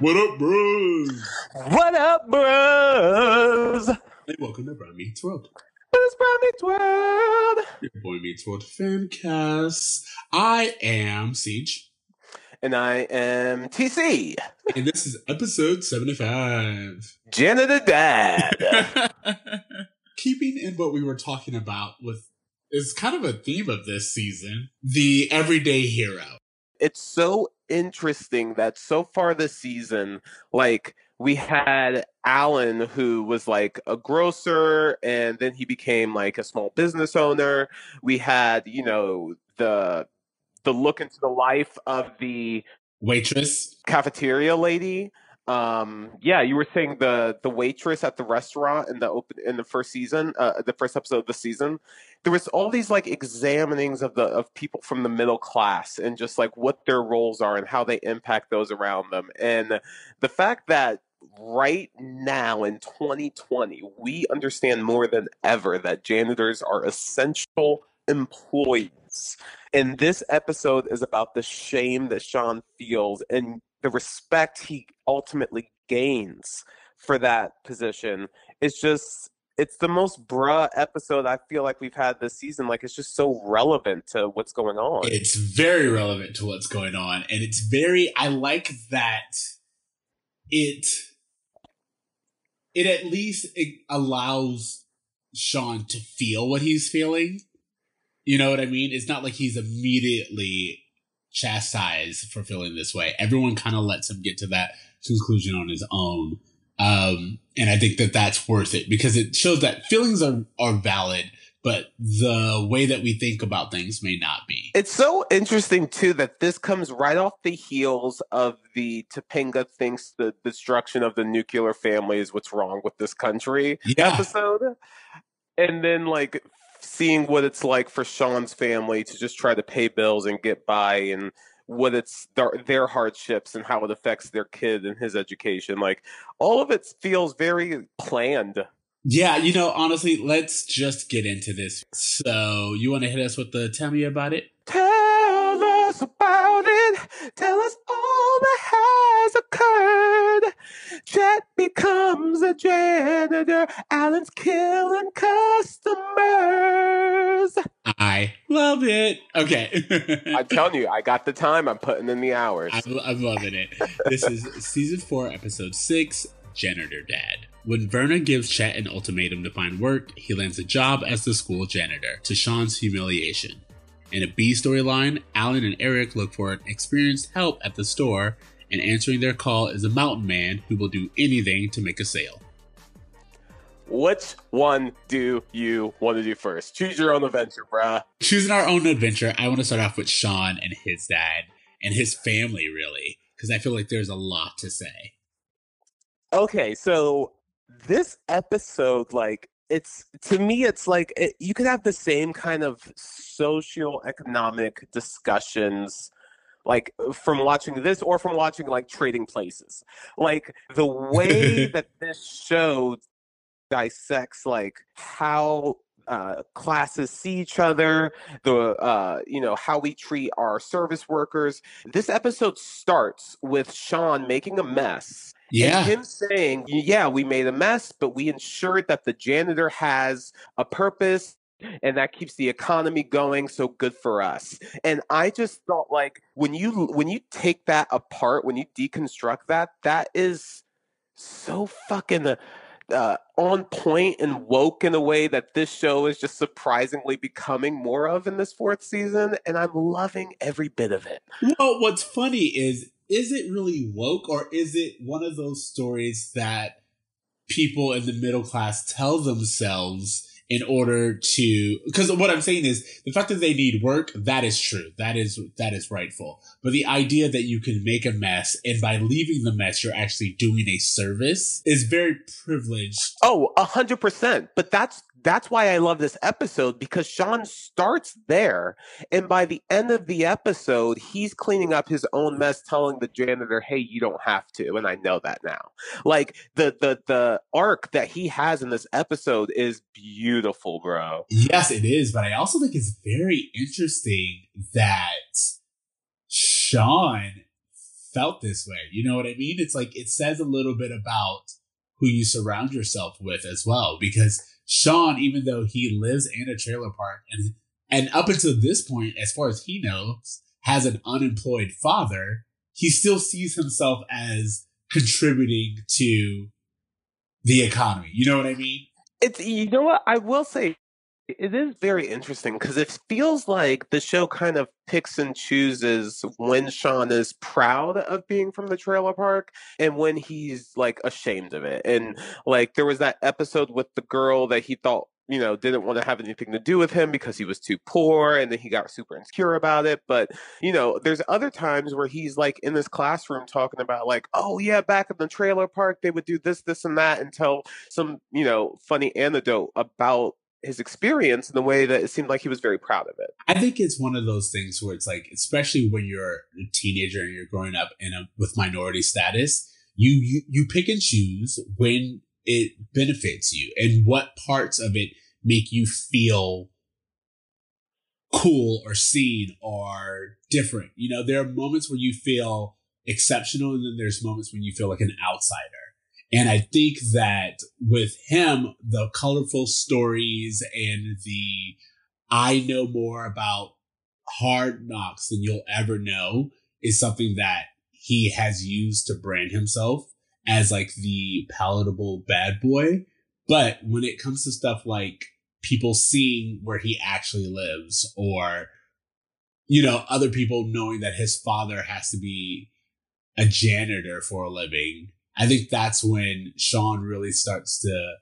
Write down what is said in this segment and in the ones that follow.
What up, bros? What up, bros? And welcome to Bruh Meets World. It's Bruh Meets World. Your boy Meets World Fancast. I am Ceej, And I am TC, and this is episode 75. Janitor Dad. Keeping in what we were talking about with is kind of a theme of this season the everyday hero. it's so interesting that so far this season, like we had Alan who was like a grocer and then he became like a small business owner. We had, you know, the the look into the life of the Waitress. cafeteria lady. Um, yeah, you were saying the the waitress at the restaurant in the open in the first season, uh, the first episode of the season. There was all these like examinings of the of people from the middle class and just like what their roles are and how they impact those around them. And the fact that right now in 2020 we understand more than ever that janitors are essential employees and this episode is about the shame that Sean feels and the respect he ultimately gains for that position. It's just it's the most bruh episode I feel like we've had this season. Like it's just so relevant to what's going on. It's very relevant to what's going on, and it's very. I like that it. It at least it allows Sean to feel what he's feeling. You know what I mean? It's not like he's immediately chastised for feeling this way. Everyone kind of lets him get to that conclusion on his own. Um, and I think that that's worth it because it shows that feelings are, are valid, but the way that we think about things may not be. It's so interesting too that this comes right off the heels of the Topanga thinks the destruction of the nuclear family is what's wrong with this country Yeah. episode. And then like seeing what it's like for Sean's family to just try to pay bills and get by and what it's their, their hardships and how it affects their kid and his education. Like all of it feels very planned. Yeah, you know, honestly, let's just get into this. So, you want to hit us with the tell me about it? Tell us about it. Tell us all that has occurred. Chet becomes a janitor. Alan's killing customers. I love it. Okay. I'm telling you, I got the time. I'm putting in the hours. I'm, I'm loving it. This is season four, episode six Janitor Dad. When Verna gives Chet an ultimatum to find work, he lands a job as the school janitor, to Sean's humiliation. In a B storyline, Alan and Eric look for an experienced help at the store, and answering their call is a mountain man who will do anything to make a sale. Which one do you want to do first? Choose your own adventure, bruh. Choosing our own adventure, I want to start off with Sean and his dad and his family, really, because I feel like there's a lot to say. Okay, so this episode, like, it's to me, it's like it, you could have the same kind of socio-economic discussions, like from watching this or from watching like Trading Places. Like the way that this show dissects like how uh, classes see each other, the uh, you know how we treat our service workers. This episode starts with Sean making a mess Yeah. and him saying, "Yeah, we made a mess, but we ensured that the janitor has a purpose." And that keeps the economy going, so good for us. And I just thought, like, when you when you take that apart, when you deconstruct that, that is so fucking uh, uh, on point and woke in a way that this show is just surprisingly becoming more of in this fourth season, and I'm loving every bit of it. Well, what's funny is, is it really woke or is it one of those stories that people in the middle class tell themselves in order to because what i'm saying is the fact that they need work that is true. That is that is rightful. But the idea that you can make a mess and by leaving the mess you're actually doing a service is very privileged. Oh, a hundred percent. But that's that's why I love this episode because Sean starts there. And by the end of the episode, he's cleaning up his own mess, telling the janitor, hey, you don't have to. And I know that now. Like the the the arc that he has in this episode is beautiful, bro. Yes, it is, but I also think it's very interesting that Sean felt this way. You know what I mean? It's like it says a little bit about who you surround yourself with as well. Because Sean, even though he lives in a trailer park and and up until this point, as far as he knows, has an unemployed father, he still sees himself as contributing to the economy. You know what I mean? It's you know what I will say. It is very interesting because it feels like the show kind of picks and chooses when Sean is proud of being from the trailer park and when he's like ashamed of it. And like there was that episode with the girl that he thought you know didn't want to have anything to do with him because he was too poor and then he got super insecure about it but you know there's other times where he's like in this classroom talking about like oh yeah back in the trailer park they would do this this and that and tell some you know funny anecdote about his experience in the way that it seemed like he was very proud of it I think it's one of those things where it's like, especially when you're a teenager and you're growing up in a with minority status, you you, you pick and choose when it benefits you and what parts of it make you feel cool or seen or different. You know, there are moments where you feel exceptional, and then there's moments when you feel like an outsider. And I think that with him, the colorful stories and the I know more about hard knocks than you'll ever know is something that he has used to brand himself as like the palatable bad boy. But when it comes to stuff like people seeing where he actually lives or, you know, other people knowing that his father has to be a janitor for a living, I think that's when Sean really starts to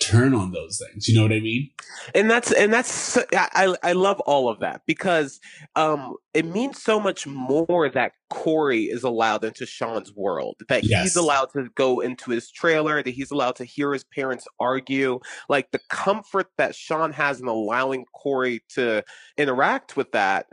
turn on those things. You know what I mean? and that's and that's I I love all of that because um it means so much more that Corey is allowed into Sean's world that Yes. he's allowed to go into his trailer that he's allowed to hear his parents argue like the comfort that Sean has in allowing Corey to interact with that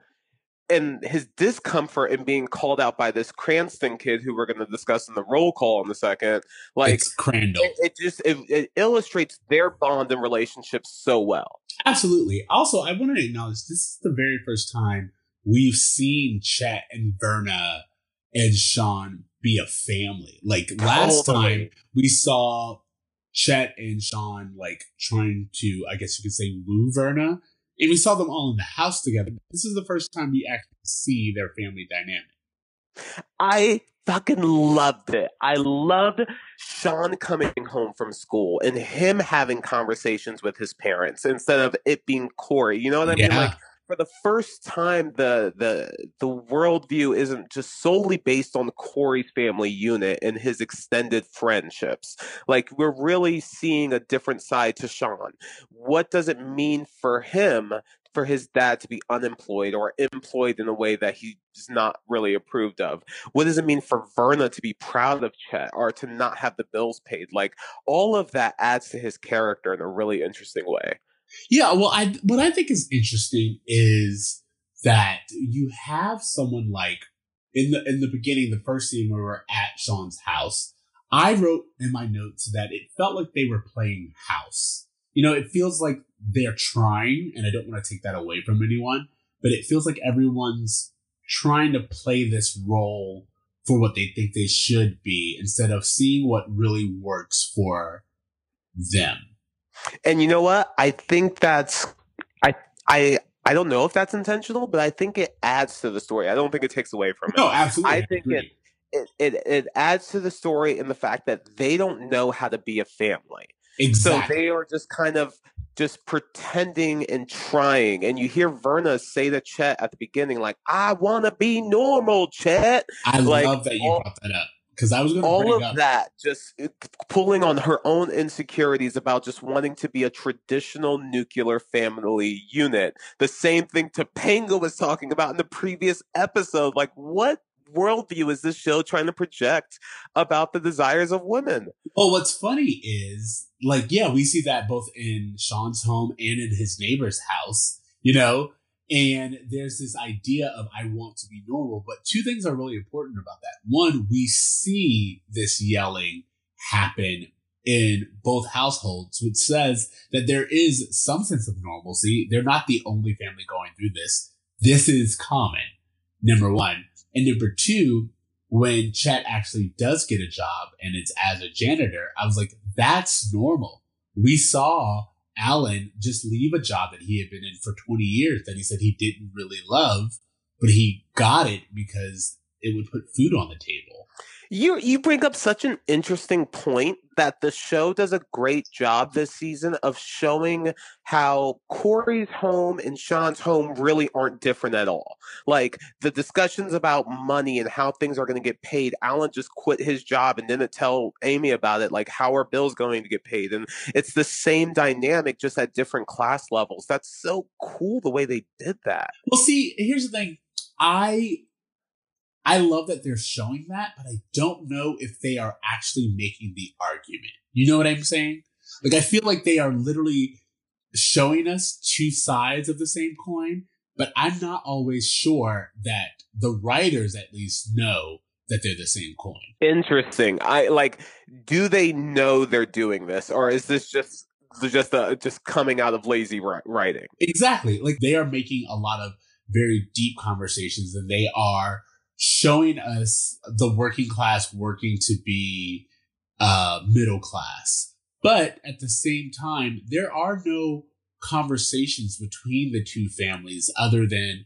and his discomfort in being called out by this Cranston kid who we're going to discuss in the roll call in a second like it's Crandall. it, it just it, it illustrates their bond and relationship so well Absolutely. Also, I want to acknowledge this is the very first time we've seen Chet and Verna and Sean be a family. Like last Totally. time we saw Chet and Sean like trying to, I guess you could say, woo Verna. And we saw them all in the house together. This is the first time we actually see their family dynamic. I fucking loved it. I loved Sean coming home from school and him having conversations with his parents instead of it being Corey. You know what I mean? Like for the first time the the the worldview isn't just solely based on Corey's family unit and his extended friendships. Like we're really seeing a different side to Sean. What does it mean for him for his dad to be unemployed or employed in a way that he's not really approved of? What does it mean for Verna to be proud of Chet or to not have the bills paid? Like all of that adds to his character in a really interesting way. Yeah, well, I what I think is interesting is that you have someone like in the in the beginning, the first scene where we're at Sean's house. I wrote in my notes that it felt like they were playing house. You know, it feels like they're trying, and I don't want to take that away from anyone, but it feels like everyone's trying to play this role for what they think they should be instead of seeing what really works for them. And you know what? I think that's I I I don't know if that's intentional, but I think it adds to the story. I don't think it takes away from it. No, absolutely. I think agree. It, it it adds to the story in the fact that they don't know how to be a family. exactly. So they are just kind of just pretending and trying. And you hear Verna say to Chet at the beginning, like, I want to be normal, Chet. I like, love that you all- brought that up because I was going to All of up that just uh, pulling on her own insecurities about just wanting to be a traditional nuclear family unit. The same thing Topanga was talking about in the previous episode. Like, what worldview is this show trying to project about the desires of women? Well, what's funny is, like, yeah, we see that both in Sean's home and in his neighbor's house, you know? And there's this idea of I want to be normal. But two things are really important about that. One, we see this yelling happen in both households, which says that there is some sense of normalcy. They're not the only family going through this. This is common, number one. And number two, when Chet actually does get a job and it's as a janitor, I was like, that's normal. We saw Alan just leave a job that he had been in for 20 years that he said he didn't really love, but he got it because it would put food on the table. You you bring up such an interesting point that the show does a great job this season of showing how Corey's home and Sean's home really aren't different at all. Like the discussions about money and how things are going to get paid. Alan just quit his job and didn't tell Amy about it. Like how are bills going to get paid? And it's the same dynamic, just at different class levels. That's so cool the way they did that. Well, see, here's the thing. I I love that they're showing that, but I don't know if they are actually making the argument. You know what I'm saying? Like I feel like they are literally showing us two sides of the same coin, but I'm not always sure that the writers at least know that they're the same coin. Interesting. I like. Do they know they're doing this, or is this just just uh, just coming out of lazy writing? Exactly. Like they are making a lot of very deep conversations and they are showing us the working class working to be uh, middle class. But at the same time, there are no conversations between the two families other than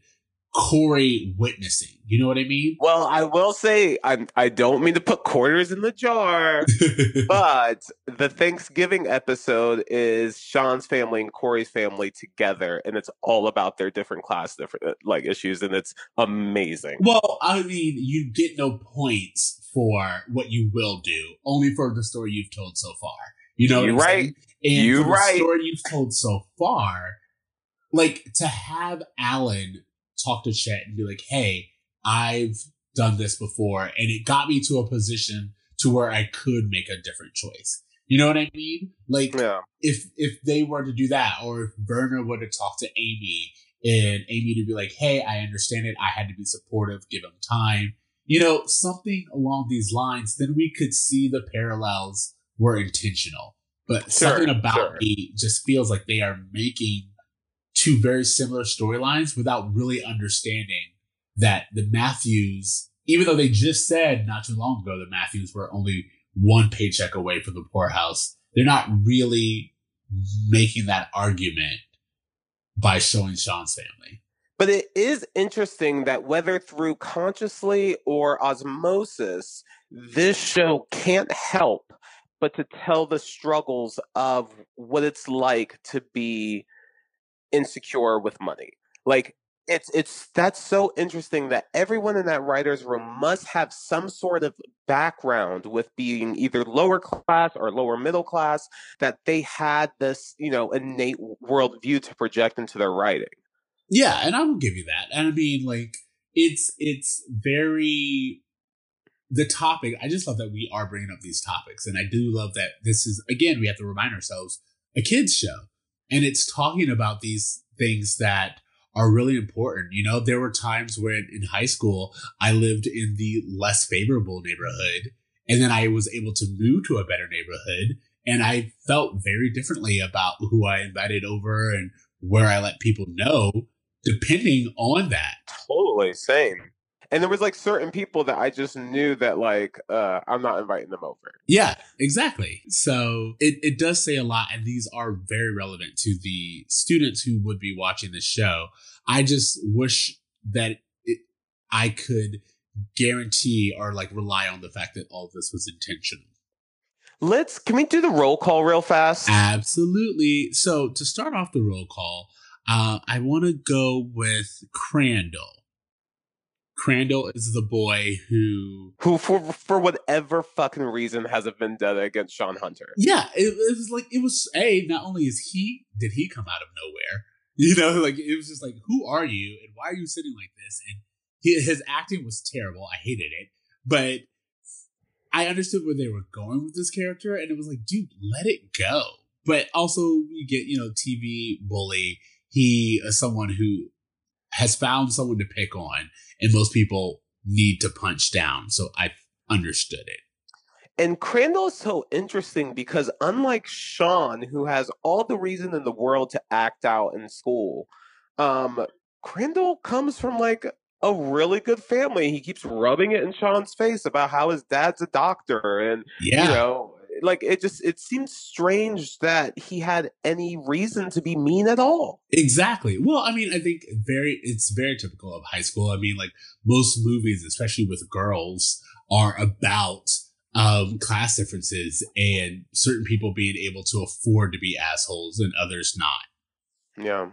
Corey witnessing. You know what I mean? Well, I will say I I don't mean to put quarters in the jar, but the Thanksgiving episode is Sean's family and Corey's family together, and it's all about their different class, different uh, like issues, and it's amazing. well, I mean, you get no points for what you will do, only for the story you've told so far. You know, You're I'm right. saying? And You're for the right. story you've told so far, like to have Alan talk to Chet and be like, "Hey, I've done this before, and it got me to a position to where I could make a different choice." You know what I mean? Like, Yeah. if if they were to do that, or if Verna were to talk to Amy and Amy to be like, "Hey, I understand it. I had to be supportive, give him time." You know, something along these lines. Then we could see the parallels were intentional. But Sure, something about sure. me just feels like they are making two very similar storylines without really understanding that the Matthews, even though they just said not too long ago that Matthews were only one paycheck away from the poorhouse, they're not really making that argument by showing Sean's family. But it is interesting that whether through consciously or osmosis, this show can't help but to tell the struggles of what it's like to be insecure with money. Like it's it's that's so interesting that everyone in that writer's room must have some sort of background with being either lower class or lower middle class that they had this you know innate worldview to project into their writing Yeah, and I will give you that. And I mean, like, it's it's very the topic. I just love that we are bringing up these topics, and I do love that this is again we have to remind ourselves a kids show, and it's talking about these things that are really important. You know, there were times when in high school I lived in the less favorable neighborhood, and then I was able to move to a better neighborhood, and I felt very differently about who I invited over and where I let people know, depending on that. Totally same. And there was like certain people that I just knew that like uh I'm not inviting them over. Yeah, exactly. So it, it does say a lot, and these are very relevant to the students who would be watching the show. I just wish that it, I could guarantee or like rely on the fact that all of this was intentional. Let's can we do the roll call real fast? Absolutely. So to start off the roll call, uh, I want to go with Crandall. Crandall is the boy who Who for for whatever fucking reason has a vendetta against Sean Hunter. Yeah, it, it was like it was a. Not only is he did he come out of nowhere, you know, like it was just like, who are you and why are you sitting like this? And he, his acting was terrible. I hated it, but I understood where they were going with this character, and it was like, dude, let it go. But also, you get you know, TV bully. He is someone who has found someone to pick on, and most people need to punch down. So I understood it. And Crandall is so interesting because unlike Sean, who has all the reason in the world to act out in school, um, Crandall comes from like a really good family. He keeps rubbing it in Sean's face about how his dad's a doctor and Yeah. you know like it just it seems strange that he had any reason to be mean at all. Exactly. Well, I mean, I think very it's very typical of high school. I mean, like most movies, especially with girls, are about um class differences and certain people being able to afford to be assholes and others not. Yeah.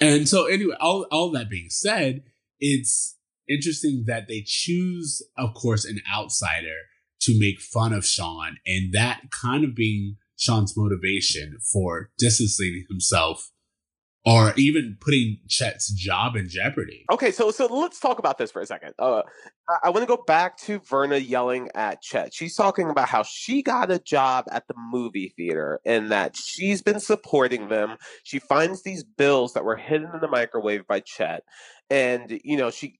And so anyway, all all that being said, it's interesting that they choose, of course, an outsider to make fun of Sean, and that kind of being Sean's motivation for distancing himself or even putting Chet's job in jeopardy. Okay, so so let's talk about this for a second. Uh, I, I want to go back to Verna yelling at Chet. She's talking about how she got a job at the movie theater and that she's been supporting them. She finds these bills that were hidden in the microwave by Chet, and you know she.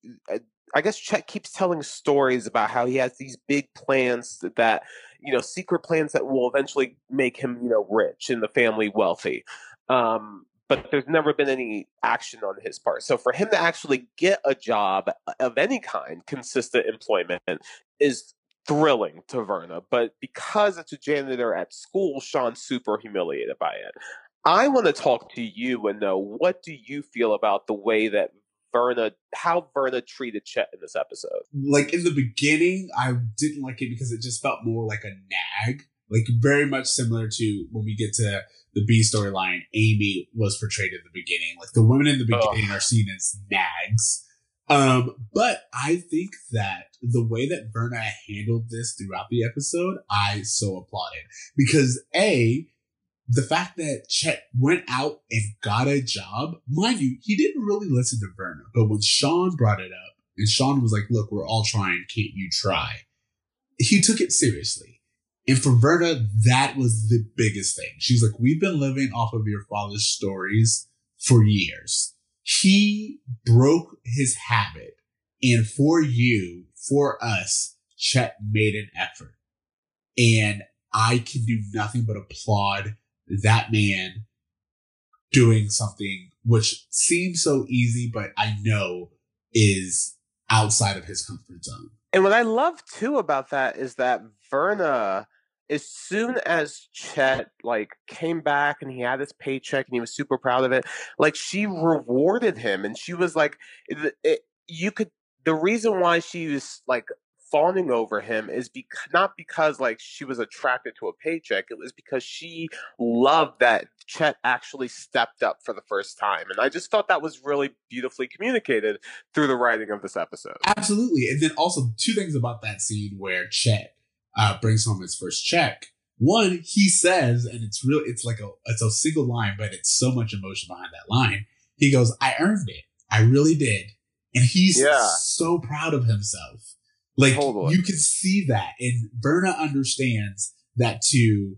I guess Chet keeps telling stories about how he has these big plans that you know secret plans that will eventually make him you know rich and the family wealthy. Um, but there's never been any action on his part. So for him to actually get a job of any kind, consistent employment, is thrilling to Verna. But because it's a janitor at school, Sean's super humiliated by it. I want to talk to you and know what do you feel about the way that Verna, how Verna treated Chet in this episode. Like in the beginning, I didn't like it because it just felt more like a nag, like very much similar to when we get to the B storyline. Amy was portrayed in the beginning, like the women in the beginning are seen as nags. Um, but I think that the way that Verna handled this throughout the episode, I so applauded because a the fact that Chet went out and got a job, mind you, he didn't really listen to Verna, but when Sean brought it up, and Sean was like, "Look, we're all trying. Can't you try?" He took it seriously. And for Verna, that was the biggest thing. She's like, We've been living off of your father's stories for years. He broke his habit. And for you, for us, Chet made an effort. And I can do nothing but applaud that man doing something which seems so easy, but I know is outside of his comfort zone. And what I love too about that is that Verna, as soon as Chet like came back and he had his paycheck and he was super proud of it, like she rewarded him and she was like, it, it, you could. The reason why she was like fawning over him is because not because like she was attracted to a paycheck. It was because she loved that Chet actually stepped up for the first time, and I just thought that was really beautifully communicated through the writing of this episode. Absolutely. And then also two things about that scene where Chet uh, brings home his first check. One, he says, and it's real, it's like a, it's a single line, but it's so much emotion behind that line. He goes, I earned it. I really did. And he's Yeah. so proud of himself. Like Totally. you can see that. And Verna understands that to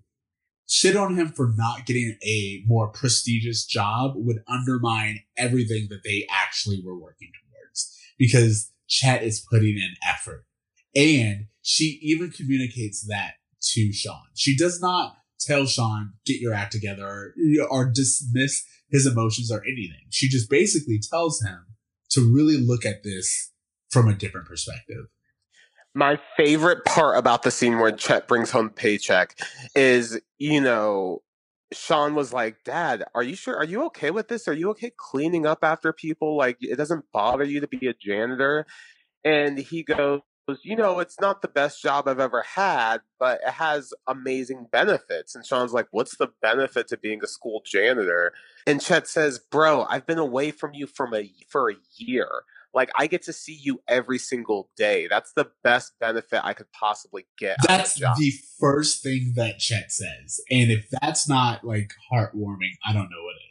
shit on him for not getting a more prestigious job would undermine everything that they actually were working towards because Chet is putting in effort. And she even communicates that to Sean. She does not tell Sean, get your act together or, or dismiss his emotions or anything. She just basically tells him to really look at this from a different perspective. My favorite part about the scene where Chet brings home paycheck is, you know, Sean was like, Dad, are you sure? Are you okay with this? Are you okay cleaning up after people? Like, it doesn't bother you to be a janitor? And he goes, You know, it's not the best job I've ever had, but it has amazing benefits. And Sean's like, What's the benefit to being a school janitor? And Chet says, Bro, I've been away from you from a, for a year. Like, I get to see you every single day. That's the best benefit I could possibly get That's job. the first thing that Chet says. And if that's not like heartwarming, I don't know what is.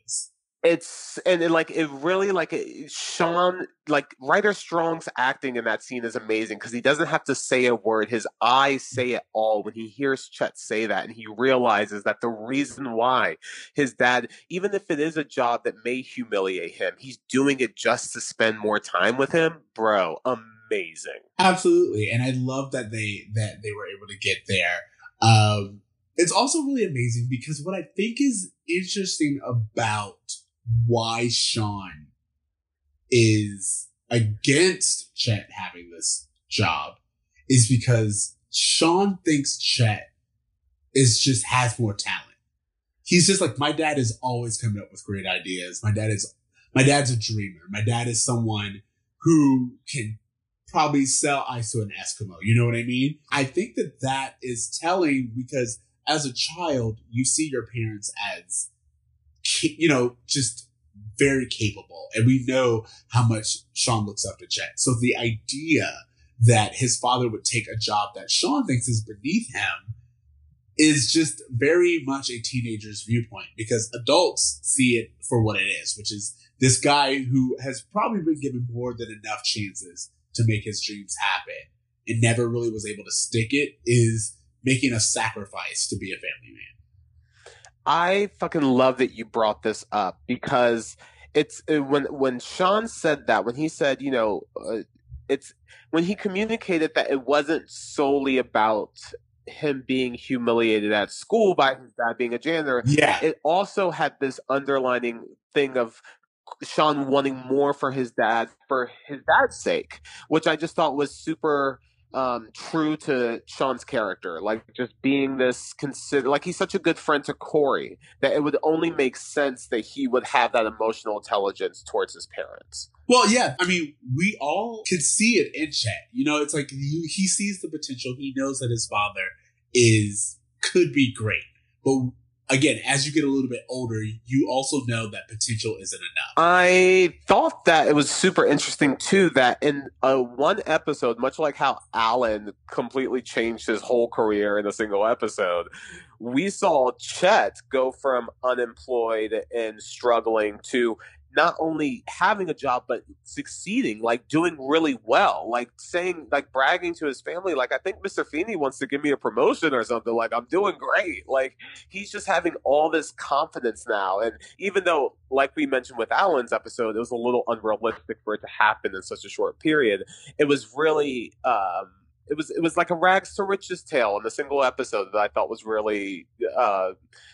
It's and it, like it really like Sean like Ryder Strong's acting in that scene is amazing because he doesn't have to say a word. His eyes say it all when he hears Chet say that, and he realizes that the reason why his dad, even if it is a job that may humiliate him, he's doing it just to spend more time with him. Bro, amazing. Absolutely, and I love that they that they were able to get there. Um, it's also really amazing because what I think is interesting about why Sean is against Chet having this job is because Sean thinks Chet is just has more talent. He's just like my dad is always coming up with great ideas. My dad is my dad's a dreamer. My dad is someone who can probably sell ice to an Eskimo. You know what I mean? I think that that is telling because as a child, you see your parents as, you know, just very capable. And we know how much Sean looks up to Chet. So the idea that his father would take a job that Sean thinks is beneath him is just very much a teenager's viewpoint because adults see it for what it is, which is this guy who has probably been given more than enough chances to make his dreams happen and never really was able to stick it is making a sacrifice to be a family man. I fucking love that you brought this up because it's uh, when when Sean said that when he said you know uh, it's when he communicated that it wasn't solely about him being humiliated at school by his dad being a janitor Yeah. it also had this underlining thing of Sean wanting more for his dad for his dad's sake, which I just thought was super um, true to Sean's character. Like just being this consider like he's such a good friend to Corey that it would only make sense that he would have that emotional intelligence towards his parents. Well, yeah. I mean, we all can see it in Chet. You know, it's like he, he sees the potential. He knows that his father is could be great, but again, as you get a little bit older, you also know that potential isn't enough. I thought that it was super interesting too that in one episode, much like how Alan completely changed his whole career in a single episode, we saw Chet go from unemployed and struggling to not only having a job but succeeding, like doing really well, like saying, like bragging to his family, like I think Mr. Feeney wants to give me a promotion or something. Like I'm doing great. Like he's just having all this confidence now, and even though, like we mentioned with Alan's episode, it was a little unrealistic for it to happen in such a short period. It was really. Um, it was it was like a rags to riches tale in a single episode that I thought was really uh,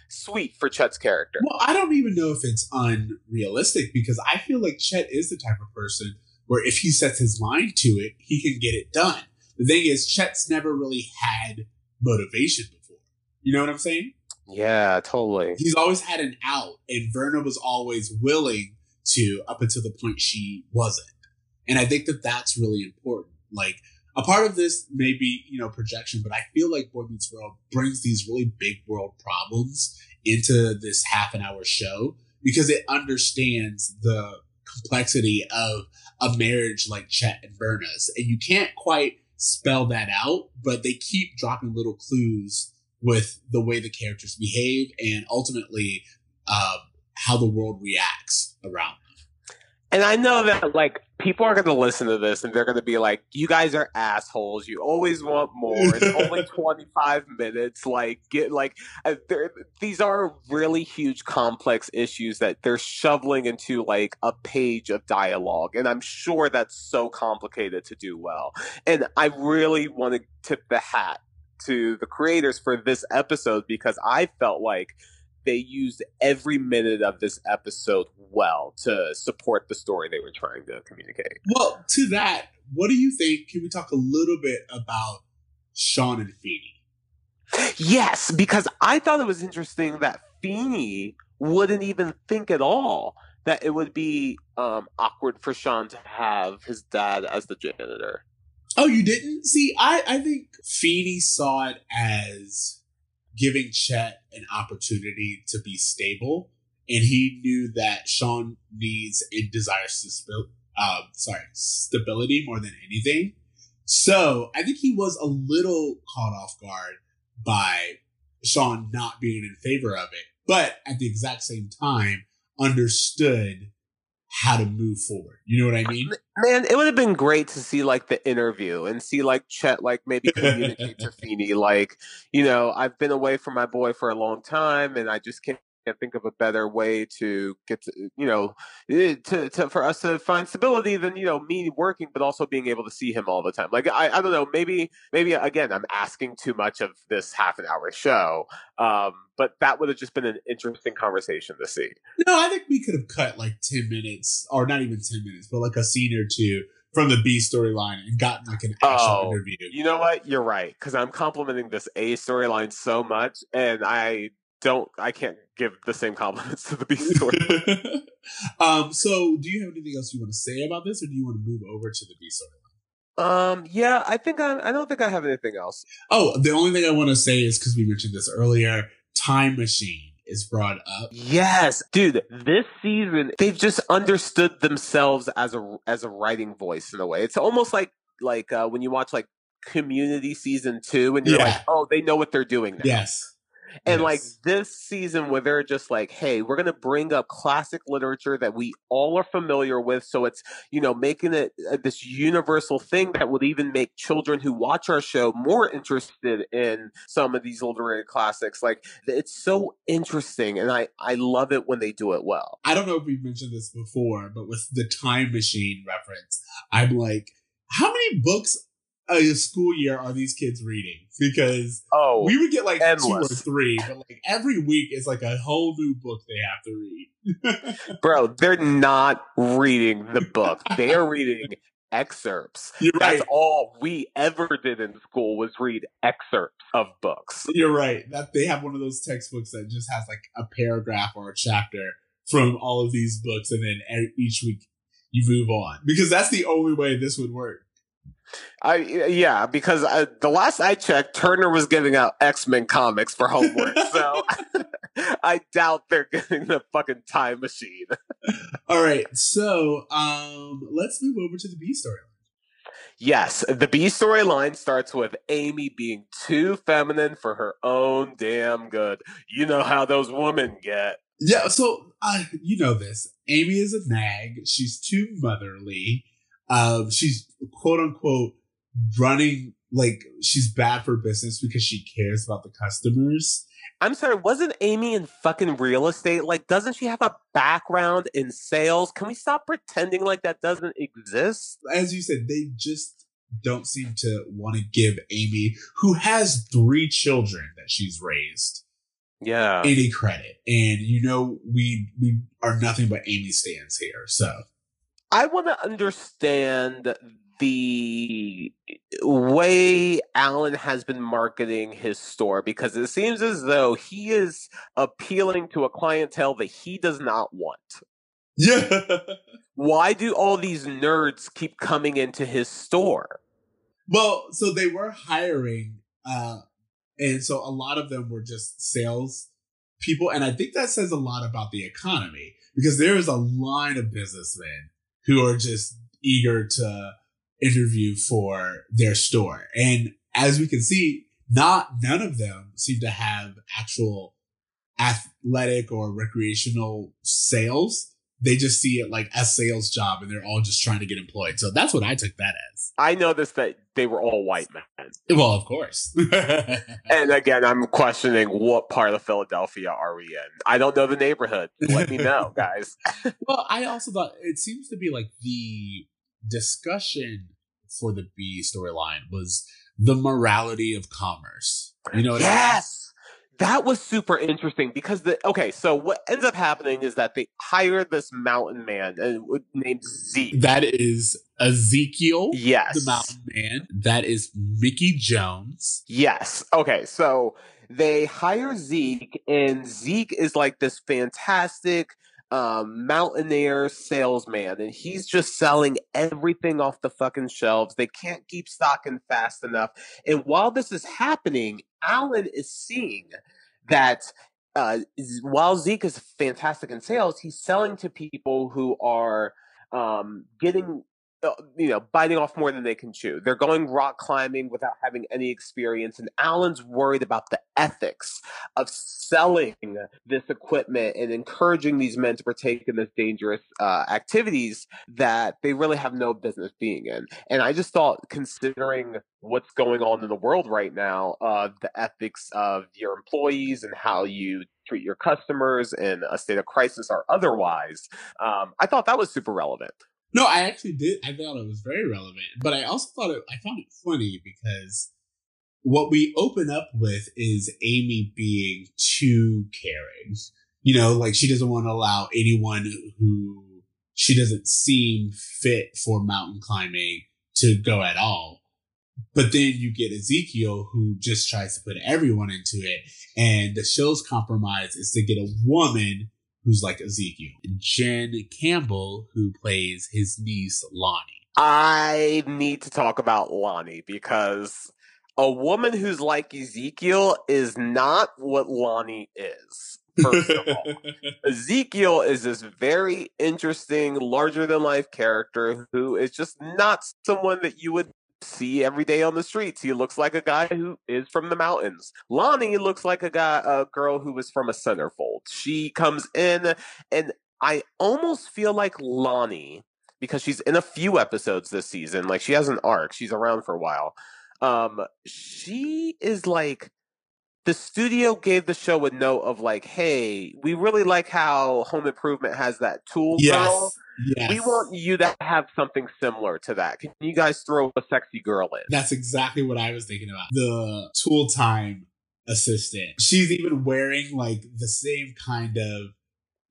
sweet for Chet's character. Well, I don't even know if it's unrealistic because I feel like Chet is the type of person where if he sets his mind to it, he can get it done. The thing is, Chet's never really had motivation before. You know what I'm saying? Yeah, totally. He's always had an out, and Verna was always willing to, up until the point she wasn't. And I think that that's really important. Like, a part of this may be, you know, projection, but I feel like Boy Meets World brings these really big world problems into this half an hour show because it understands the complexity of a marriage like Chet and Verna's. And you can't quite spell that out, but they keep dropping little clues with the way the characters behave and ultimately uh, how the world reacts around. And I know that like people are going to listen to this and they're going to be like, "You guys are assholes. You always want more. It's only 25 minutes. Like get like uh, these are really huge complex issues that they're shoveling into like a page of dialogue and I'm sure that's so complicated to do well. And I really want to tip the hat to the creators for this episode because I felt like they used every minute of this episode well to support the story they were trying to communicate. Well, to that, what do you think? Can we talk a little bit about Sean and Feeney? Yes, because I thought it was interesting that Feeney wouldn't even think at all that it would be um, awkward for Sean to have his dad as the janitor. Oh, you didn't? See, I, I think Feeney saw it as giving Chet an opportunity to be stable, and he knew that Sean needs and desires to sp- uh, sorry, stability more than anything. So I think he was a little caught off guard by Sean not being in favor of it. But at the exact same time, understood how to move forward. You know what I mean? Man, it would have been great to see like the interview and see like Chet like maybe communicate to Feeney like, you know, I've been away from my boy for a long time and I just can't can't think of a better way to get to you know eh, to, to for us to find stability than you know me working but also being able to see him all the time. Like i, I don't know maybe maybe again i'm asking too much of this half an hour show um but that would have just been an interesting conversation to see. No, I think we could have cut like 10 minutes, or not even 10 minutes, but like a scene or two from the B storyline and gotten like an actual Oh, interview. you know what? You're right because i'm complimenting this a storyline so much and i don't i can't give the same compliments to the b story um, so do you have anything else you want to say about this, or do you want to move over to the B storyline? um yeah i think i i don't think i have anything else Oh, the only thing I want to say is because we mentioned this earlier, Time Machine is brought up. Yes, dude. This season, they've just understood themselves as a as a writing voice in a way. It's almost like like uh, when you watch like Community season two, and you're Yeah. like, oh, they know what they're doing now. Yes. And like this season, where they're just like, hey, we're gonna bring up classic literature that we all are familiar with, so it's you know making it uh, this universal thing that would even make children who watch our show more interested in some of these literary classics. Like it's so interesting, and I I love it when they do it well. I don't know if we've mentioned this before, but with the time machine reference, I'm like, how many books a school year are these kids reading? Because Oh, we would get like two or three, but like every week is like a whole new book they have to read. bro, they're not reading the book; they are reading excerpts. You're That's all we ever did in school was read excerpts of books. You're right. That they have one of those textbooks that just has like a paragraph or a chapter from all of these books, and then each week you move on because that's the only way this would work. I yeah, because I, the last I checked, Turner was giving out X Men comics for homework, so I doubt they're getting the fucking time machine. All right, so um, let's move over to the B story. Yes, the B storyline starts with Amy being too feminine for her own damn good. You know how those women get. Yeah, so uh, you know this. Amy is a nag. She's too motherly. Um, she's quote unquote running like she's bad for business because she cares about the customers. I'm sorry, wasn't Amy in fucking real estate? Like, doesn't she have a background in sales? Can we stop pretending like that doesn't exist? As you said, they just don't seem to want to give Amy, who has three children that she's raised, Yeah. any credit. And you know, we we are nothing but Amy stands here. So I want to understand the way Alan has been marketing his store because it seems as though he is appealing to a clientele that he does not want. yeah. Why do all these nerds keep coming into his store? Well, so they were hiring, uh, and so a lot of them were just sales people, and I think that says a lot about the economy because there is a line of businessmen who are just eager to interview for their store, and as we can see, not none of them seem to have actual athletic or recreational sales. They just see it like a sales job, and they're all just trying to get employed. So that's what I took that as. I noticed that they were all white men. Well, of course. And again, I'm questioning what part of Philadelphia are we in? I don't know the neighborhood. Let me know, guys. well, I also thought it seems to be like the discussion for the B storyline was the morality of commerce. You know what I mean? yes. That was super interesting because the okay, so what ends up happening is that they hire this mountain man uh, named Zeke. That is Ezekiel, Yes. the mountain man. That is Mickey Jones. Yes. Okay. So they hire Zeke, and Zeke is like this fantastic um, mountaineer salesman, and he's just selling everything off the fucking shelves. They can't keep stocking fast enough. And while this is happening, Alan is seeing that. Uh, while Zeke is fantastic in sales, he's selling to people who are um, getting you know, biting off more than they can chew. They're going rock climbing without having any experience, and Alan's worried about the ethics of selling this equipment and encouraging these men to partake in this dangerous uh, activities that they really have no business being in. And I just thought, considering what's going on in the world right now, uh, the ethics of your employees and how you treat your customers in a state of crisis or otherwise, um, I thought that was super relevant. No, I actually did. I thought it was very relevant, but I also thought it. I found it funny because what we open up with is Amy being too caring. You know, like she doesn't want to allow anyone who she doesn't seem fit for mountain climbing to go at all. But then you get Ezekiel who just tries to put everyone into it. And the show's compromise is to get a woman who's like Ezekiel. Jen Campbell, who plays his niece Lonnie. I need to talk about Lonnie because a woman who's like Ezekiel is not what Lonnie is. First of all, Ezekiel is this very interesting, larger than life character who is just not someone that you would see every day on the streets. He looks like a guy who is from the mountains. Lonnie looks like a guy, a girl who was from a centerfold. She comes in, and I almost feel like Lonnie because she's in a few episodes this season. Like she has an arc. She's around for a while. Um, she is like the studio gave the show a note of like, hey, we really like how Home Improvement has that tool girl. Yes. We want you to have something similar to that. Can you guys throw a sexy girl in? That's exactly what I was thinking about. The tool time assistant. She's even wearing like the same kind of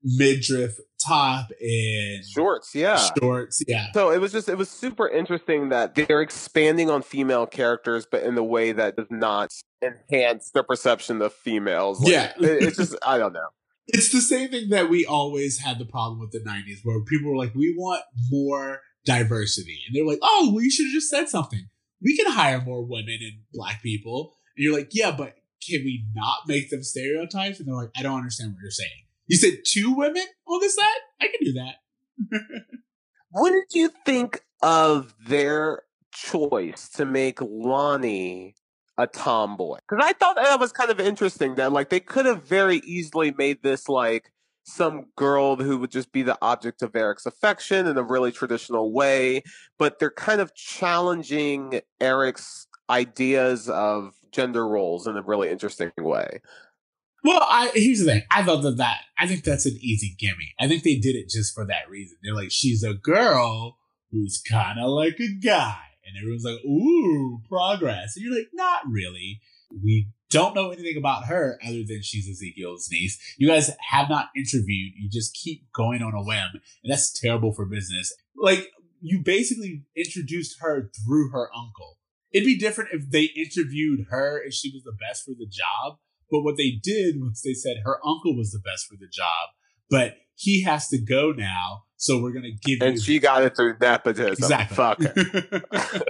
midriff top and Shorts, yeah. shorts. Yeah. So it was just it was super interesting that they're expanding on female characters, but in the way that does not enhance their perception of females. Like, Yeah. it- it's just I don't know. It's the same thing that we always had the problem with the 90s where people were like, we want more diversity. And they're like, oh, well, you should have just said something. We can hire more women and black people. And you're like, yeah, but can we not make them stereotypes? And they're like, I don't understand what you're saying. You said two women on the set? I can do that. What did you think of their choice to make Lonnie a tomboy? Because I thought that was kind of interesting that like they could have very easily made this like some girl who would just be the object of Eric's affection in a really traditional way, but they're kind of challenging Eric's ideas of gender roles in a really interesting way. Well, I here's the thing. I thought that that I think that's an easy gimme. I think they did it just for that reason. They're like, she's a girl who's kind of like a guy, and everyone's like, ooh, progress. And you're like, not really. We don't know anything about her other than she's Ezekiel's niece. You guys have not interviewed. You just keep going on a whim, and that's terrible for business. Like you basically introduced her through her uncle. It'd be different if they interviewed her and she was the best for the job. But what they did was they said her uncle was the best for the job, but he has to go now. So we're gonna give And she got it through nepotism. exactly. Fuck her.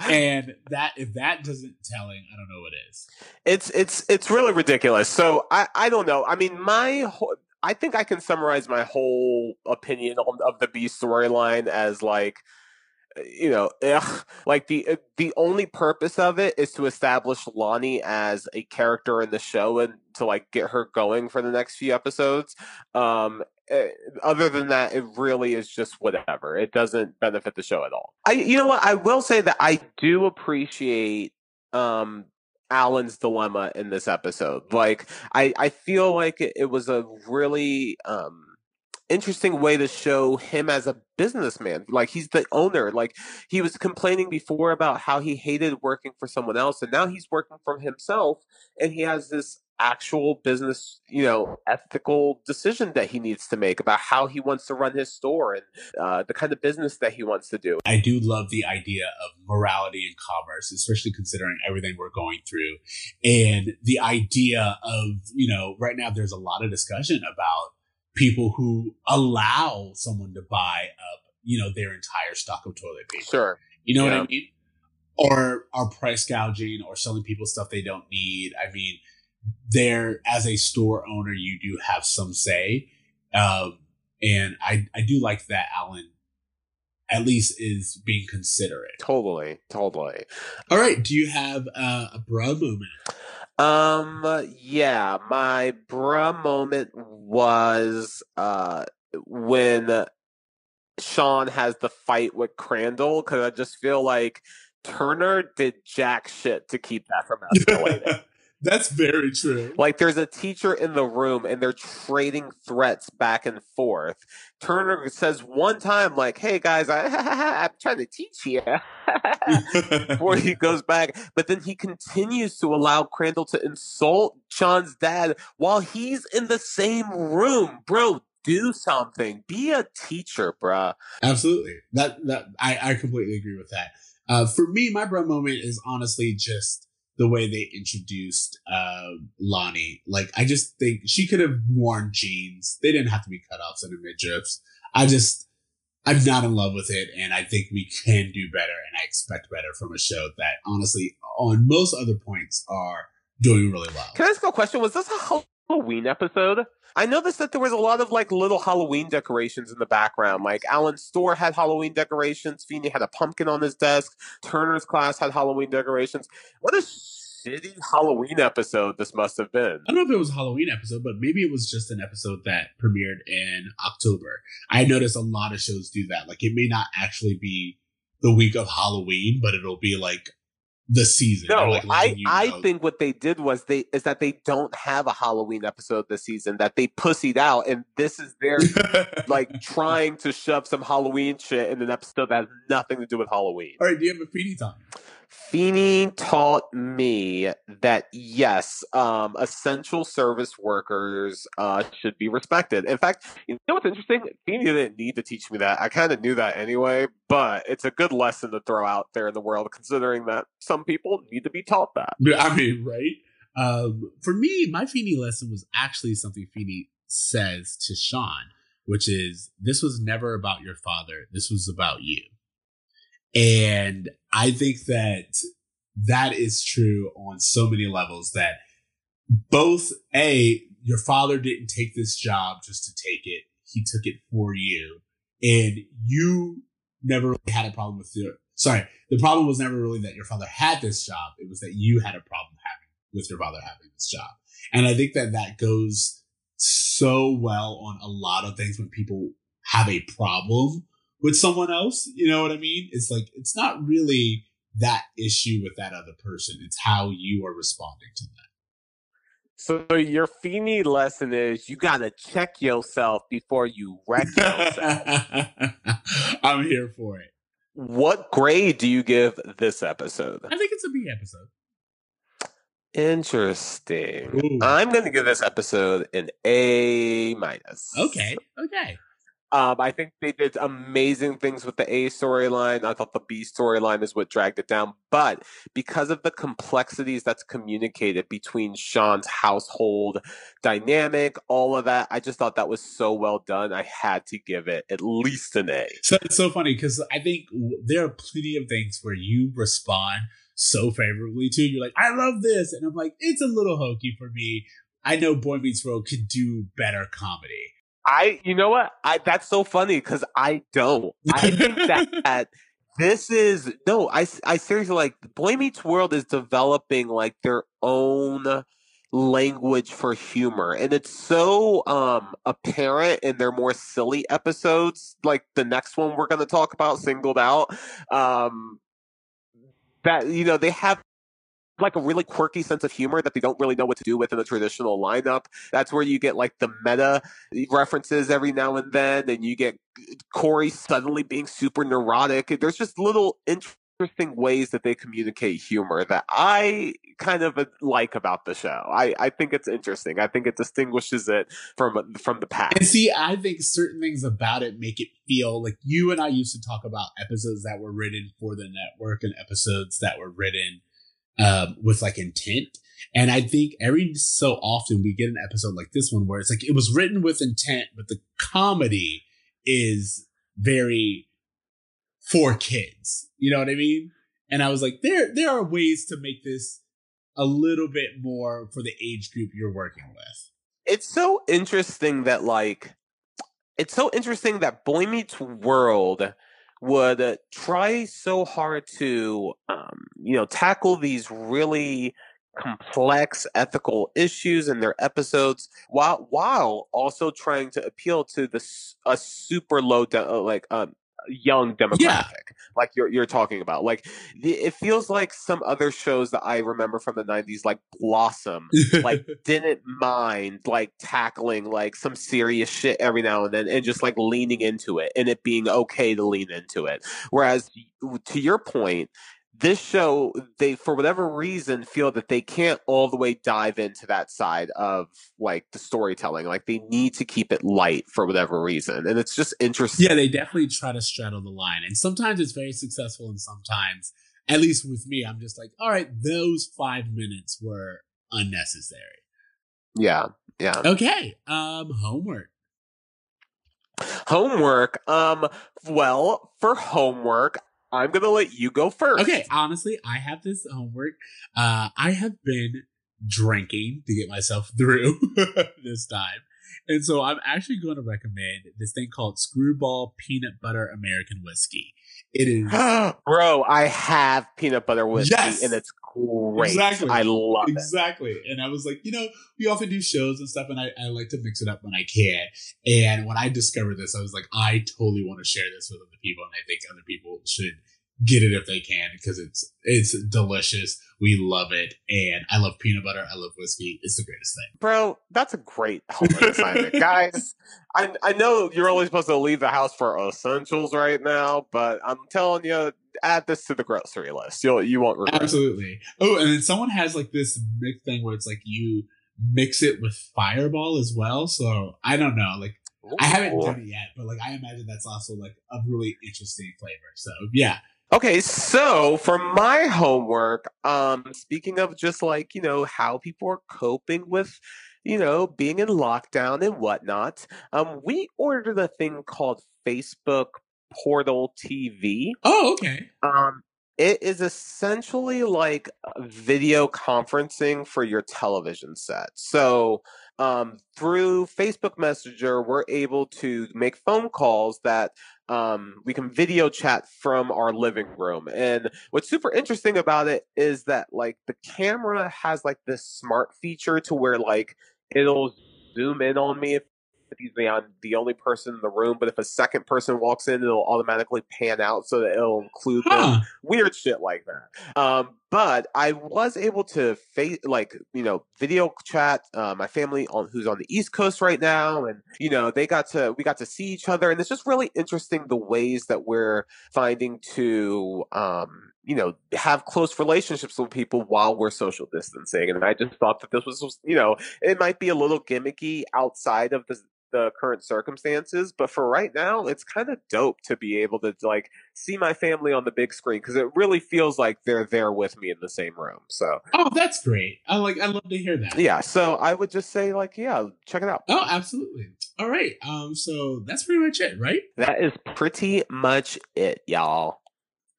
and that if that doesn't telling, I don't know what is. it's it's it's really ridiculous. So I I don't know. I mean, my whole, I think I can summarize my whole opinion on, of the B storyline as like you know, ugh, like the uh, the only purpose of it is to establish Lonnie as a character in the show and to like get her going for the next few episodes. Um, eh, other than that, it really is just whatever. It doesn't benefit the show at all. I, you know what? I will say that I do appreciate um Alan's dilemma in this episode. Like, I I feel like it, it was a really um interesting way to show him as a businessman. Like he's the owner. Like he was complaining before about how he hated working for someone else, and now he's working for himself, and he has this actual business, you know, ethical decision that he needs to make about how he wants to run his store and uh, the kind of business that he wants to do. I do love the idea of morality in commerce, especially considering everything we're going through. And the idea of, you know, right now there's a lot of discussion about people who allow someone to buy up, you know, their entire stock of toilet paper. Sure. You know what I mean? Or are price gouging or selling people stuff they don't need. I mean, there as a store owner, you do have some say. Um, and I, I do like that Alan at least is being considerate. Totally, totally. All right, do you have uh, a bruh moment? Um, yeah, my bruh moment was uh when Sean has the fight with Crandall because I just feel like Turner did jack shit to keep that from escalating. That's very true. like there's a teacher in the room and they're trading threats back and forth. Turner says one time like, "Hey guys, I, I'm trying to teach you." before he goes back. But then he continues to allow Crandall to insult Sean's dad while he's in the same room. Bro, do something. Be a teacher, bruh. Absolutely. That that I, I completely agree with that. Uh, for me, my bruh moment is honestly just the way they introduced uh, Lonnie. Like, I just think she could have worn jeans. They didn't have to be cutoffs and midriffs. I just, I'm not in love with it, and I think we can do better, and I expect better from a show that, honestly, on most other points, are doing really well. Can I ask a question? Was this a Halloween episode? I noticed that there was a lot of like little Halloween decorations in the background. Like Alan's store had Halloween decorations. Feeney had a pumpkin on his desk. Turner's class had Halloween decorations. What a shitty Halloween episode this must have been. I don't know if it was a Halloween episode, but maybe it was just an episode that premiered in October. I noticed a lot of shows do that. Like it may not actually be the week of Halloween, but it'll be like the season. No, like, I, I think what they did was they is that they don't have a Halloween episode this season that they pussied out, and this is their like trying to shove some Halloween shit in an episode that has nothing to do with Halloween. All right, do you have a Feeney time? Feeney taught me that yes, um, essential service workers uh, should be respected. In fact, you know what's interesting? Feeney didn't need to teach me that. I kind of knew that anyway, but it's a good lesson to throw out there in the world, considering that some people need to be taught that. I mean, right? Um, for me, my Feeney lesson was actually something Feeney says to Sean, which is this was never about your father. This was about you. And I think that that is true on so many levels that both A, your father didn't take this job just to take it. He took it for you. And you never really had a problem with your, sorry, the problem was never really that your father had this job. It was that you had a problem having with your father having this job. And I think that that goes so well on a lot of things when people have a problem with someone else. You know what I mean? It's like, it's not really that issue with that other person. It's how you are responding to that. So your Feeney lesson is you gotta check yourself before you wreck yourself. I'm here for it. what grade do you give this episode? I think it's a B episode. Interesting. Ooh. I'm going to give this episode an A minus. Okay. Okay. Um, I think they did amazing things with the A storyline. I thought the B storyline is what dragged it down. But because of the complexities that's communicated between Sean's household dynamic, all of that, I just thought that was so well done. I had to give it at least an A. So it's so funny because I think there are plenty of things where you respond so favorably to. You're like, I love this, and I'm like, it's a little hokey for me. I know Boy Meets World could do better comedy. I, you know what? I that's so funny because I don't. I think that, that this is no. I I seriously like Boy Meets World is developing like their own language for humor and it's so um apparent in their more silly episodes like the next one we're going to talk about singled out um that you know they have like a really quirky sense of humor that they don't really know what to do with in the traditional lineup. That's where you get like the meta references every now and then, and you get Corey suddenly being super neurotic. There's just little interesting ways that they communicate humor that I kind of uh, like about the show. I, I think it's interesting. I think it distinguishes it from from the past. And see, I think certain things about it make it feel like you and I used to talk about episodes that were written for the network and episodes that were written um, with like intent. And I think every so often we get an episode like this one where it's like it was written with intent, but the comedy is very for kids. You know what I mean? And I was like, there there are ways to make this a little bit more for the age group you're working with. it's so interesting that like it's so interesting that Boy Meets World would uh, try so hard to, um, you know, tackle these really complex ethical issues in their episodes while while also trying to appeal to this a super low de- uh, like um young demographic like you're you're talking about. Like the, it feels like some other shows that I remember from the 90s like Blossom like didn't mind like tackling like some serious shit every now and then and just like leaning into it and it being okay to lean into it. Whereas to your point this show they for whatever reason feel that they can't all the way dive into that side of like the storytelling like they need to keep it light for whatever reason and it's just interesting yeah, they definitely try to straddle the line, and sometimes it's very successful, and sometimes, at least with me, I'm just like, all right, those five minutes were unnecessary. yeah yeah Okay, um, homework. homework um well for homework i'm gonna let you go first Okay, honestly, I have this homework. Uh, I have been drinking to get myself through this time. And so I'm actually going to recommend this thing called Screwball Peanut Butter American Whiskey. It is bro i have peanut butter whiskey Yes! and it's great Exactly. i love it exactly. And I was like, you know, we often do shows and stuff, and I, I like to mix it up when I can. And when I discovered this, I was like, I totally want to share this with other people, and I think other people should get it if they can because it's it's delicious. We love it, and I love peanut butter. I love whiskey. It's the greatest thing. Bro, that's a great homework assignment. Guys, I, I know you're only supposed to leave the house for essentials right now, but I'm telling you, add this to the grocery list. You'll you won't regret. it. Absolutely. Oh, and then someone has like this mix thing where it's like you mix it with Fireball as well. So I don't know, like. I haven't done it yet, but like I imagine that's also like a really interesting flavor. So yeah, Okay, so for my homework, um, speaking of just like, you know, how people are coping with, you know, being in lockdown and whatnot, um, we ordered a thing called Facebook Portal TV. Oh, okay. Um, it is essentially like uh, video conferencing for your television set. So, um, through Facebook Messenger, we're able to make phone calls that um, we can video chat from our living room. And what's super interesting about it is that like the camera has like this smart feature to where like it'll zoom in on me if if I'm the only person in the room, but if a second person walks in, it'll automatically pan out so that it'll include them weird shit like that. Um, but I was able to face like you know video chat uh, my family on who's on the East Coast right now, and you know they got to we got to see each other, and it's just really interesting the ways that we're finding to um, you know have close relationships with people while we're social distancing. And I just thought that this was you know it might be a little gimmicky outside of the the current circumstances, but for right now, it's kind of dope to be able to like see my family on the big screen because it really feels like they're there with me in the same room. So Oh, that's great. I like. I love to hear that. yeah, so I would just say like yeah, check it out. Oh, absolutely. All right. Um. So that's pretty much it, right? That is pretty much it, y'all.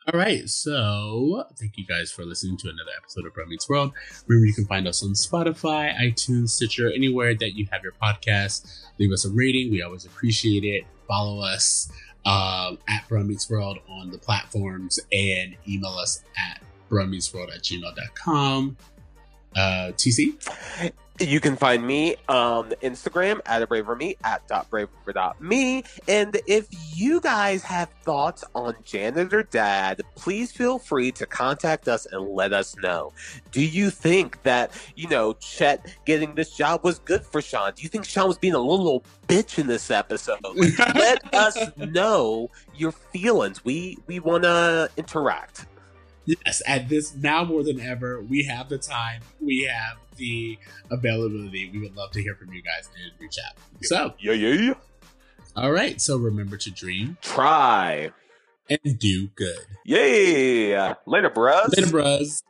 All right. So thank you guys for listening to another episode of Bruh Meets World. Remember, you can find us on Spotify, iTunes, Stitcher, anywhere that you have your podcast. Leave us a rating. We always appreciate it. Follow us um, at Bruh Meets World on the platforms and email us at bruhmeetsworld at gmail.com. Uh, TC? You can find me on Instagram at a braver me at dot braver dot me. And if you guys have thoughts on Janitor Dad, please feel free to contact us and let us know. Do you think that, you know, Chet getting this job was good for Sean? Do you think Sean was being a little bitch in this episode? let us know your feelings. We we wanna interact. Yes, at this now more than ever, we have the time, we have the availability. We would love to hear from you guys and reach out. So, Yeah, yeah. Yeah. All right. So remember to dream Try. and do good. Yeah. Later, bros. Later, bros.